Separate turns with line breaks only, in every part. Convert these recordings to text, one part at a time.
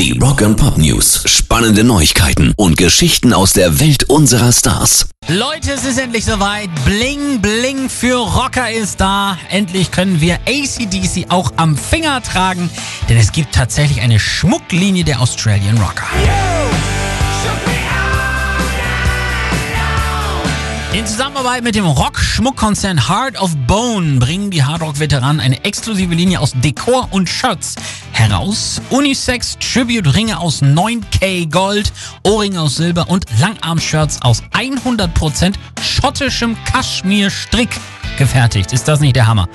Die Rock and Pop News. Spannende Neuigkeiten und Geschichten aus der Welt unserer Stars.
Leute, es ist endlich soweit. Bling Bling für Rocker ist da. Endlich können wir ACDC auch am Finger tragen, denn es gibt tatsächlich eine Schmucklinie der Australian Rocker. In Zusammenarbeit mit dem Rock-Schmuckkonzern Heart of Bone bringen die Hardrock-Veteranen eine exklusive Linie aus Dekor und Shirts heraus. Unisex Tribute-Ringe aus 9K Gold, Ohrringe aus Silber und Langarm-Shirts aus 100% schottischem Kaschmir-Strick gefertigt. Ist das nicht der Hammer?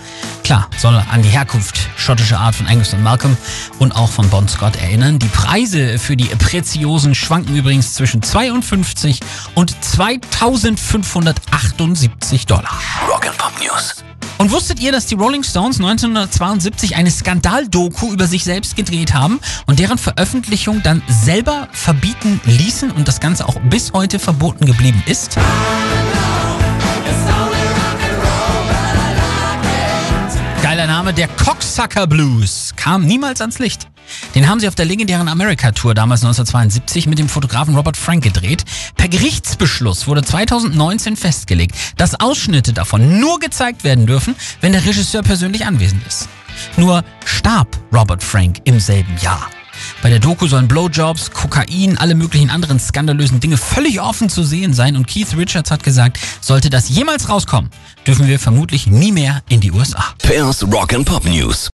Klar, soll an die Herkunft schottischer Art von Angus und Malcolm und auch von Bon Scott erinnern. Die Preise für die Preziosen schwanken übrigens zwischen 52 und 2578 Dollar.
Rock and Pop News.
Und wusstet ihr, dass die Rolling Stones 1972 eine Skandaldoku über sich selbst gedreht haben und deren Veröffentlichung dann selber verbieten ließen und das Ganze auch bis heute verboten geblieben ist? Geiler Name, der Cocksucker Blues, kam niemals ans Licht. Den haben sie auf der legendären America-Tour damals 1972 mit dem Fotografen Robert Frank gedreht. Per Gerichtsbeschluss wurde 2019 festgelegt, dass Ausschnitte davon nur gezeigt werden dürfen, wenn der Regisseur persönlich anwesend ist. Nur starb Robert Frank im selben Jahr. Bei der Doku sollen Blowjobs, Kokain, alle möglichen anderen skandalösen Dinge völlig offen zu sehen sein und Keith Richards hat gesagt, sollte das jemals rauskommen, dürfen wir vermutlich nie mehr in die USA.
Pairs Rock and Pop News.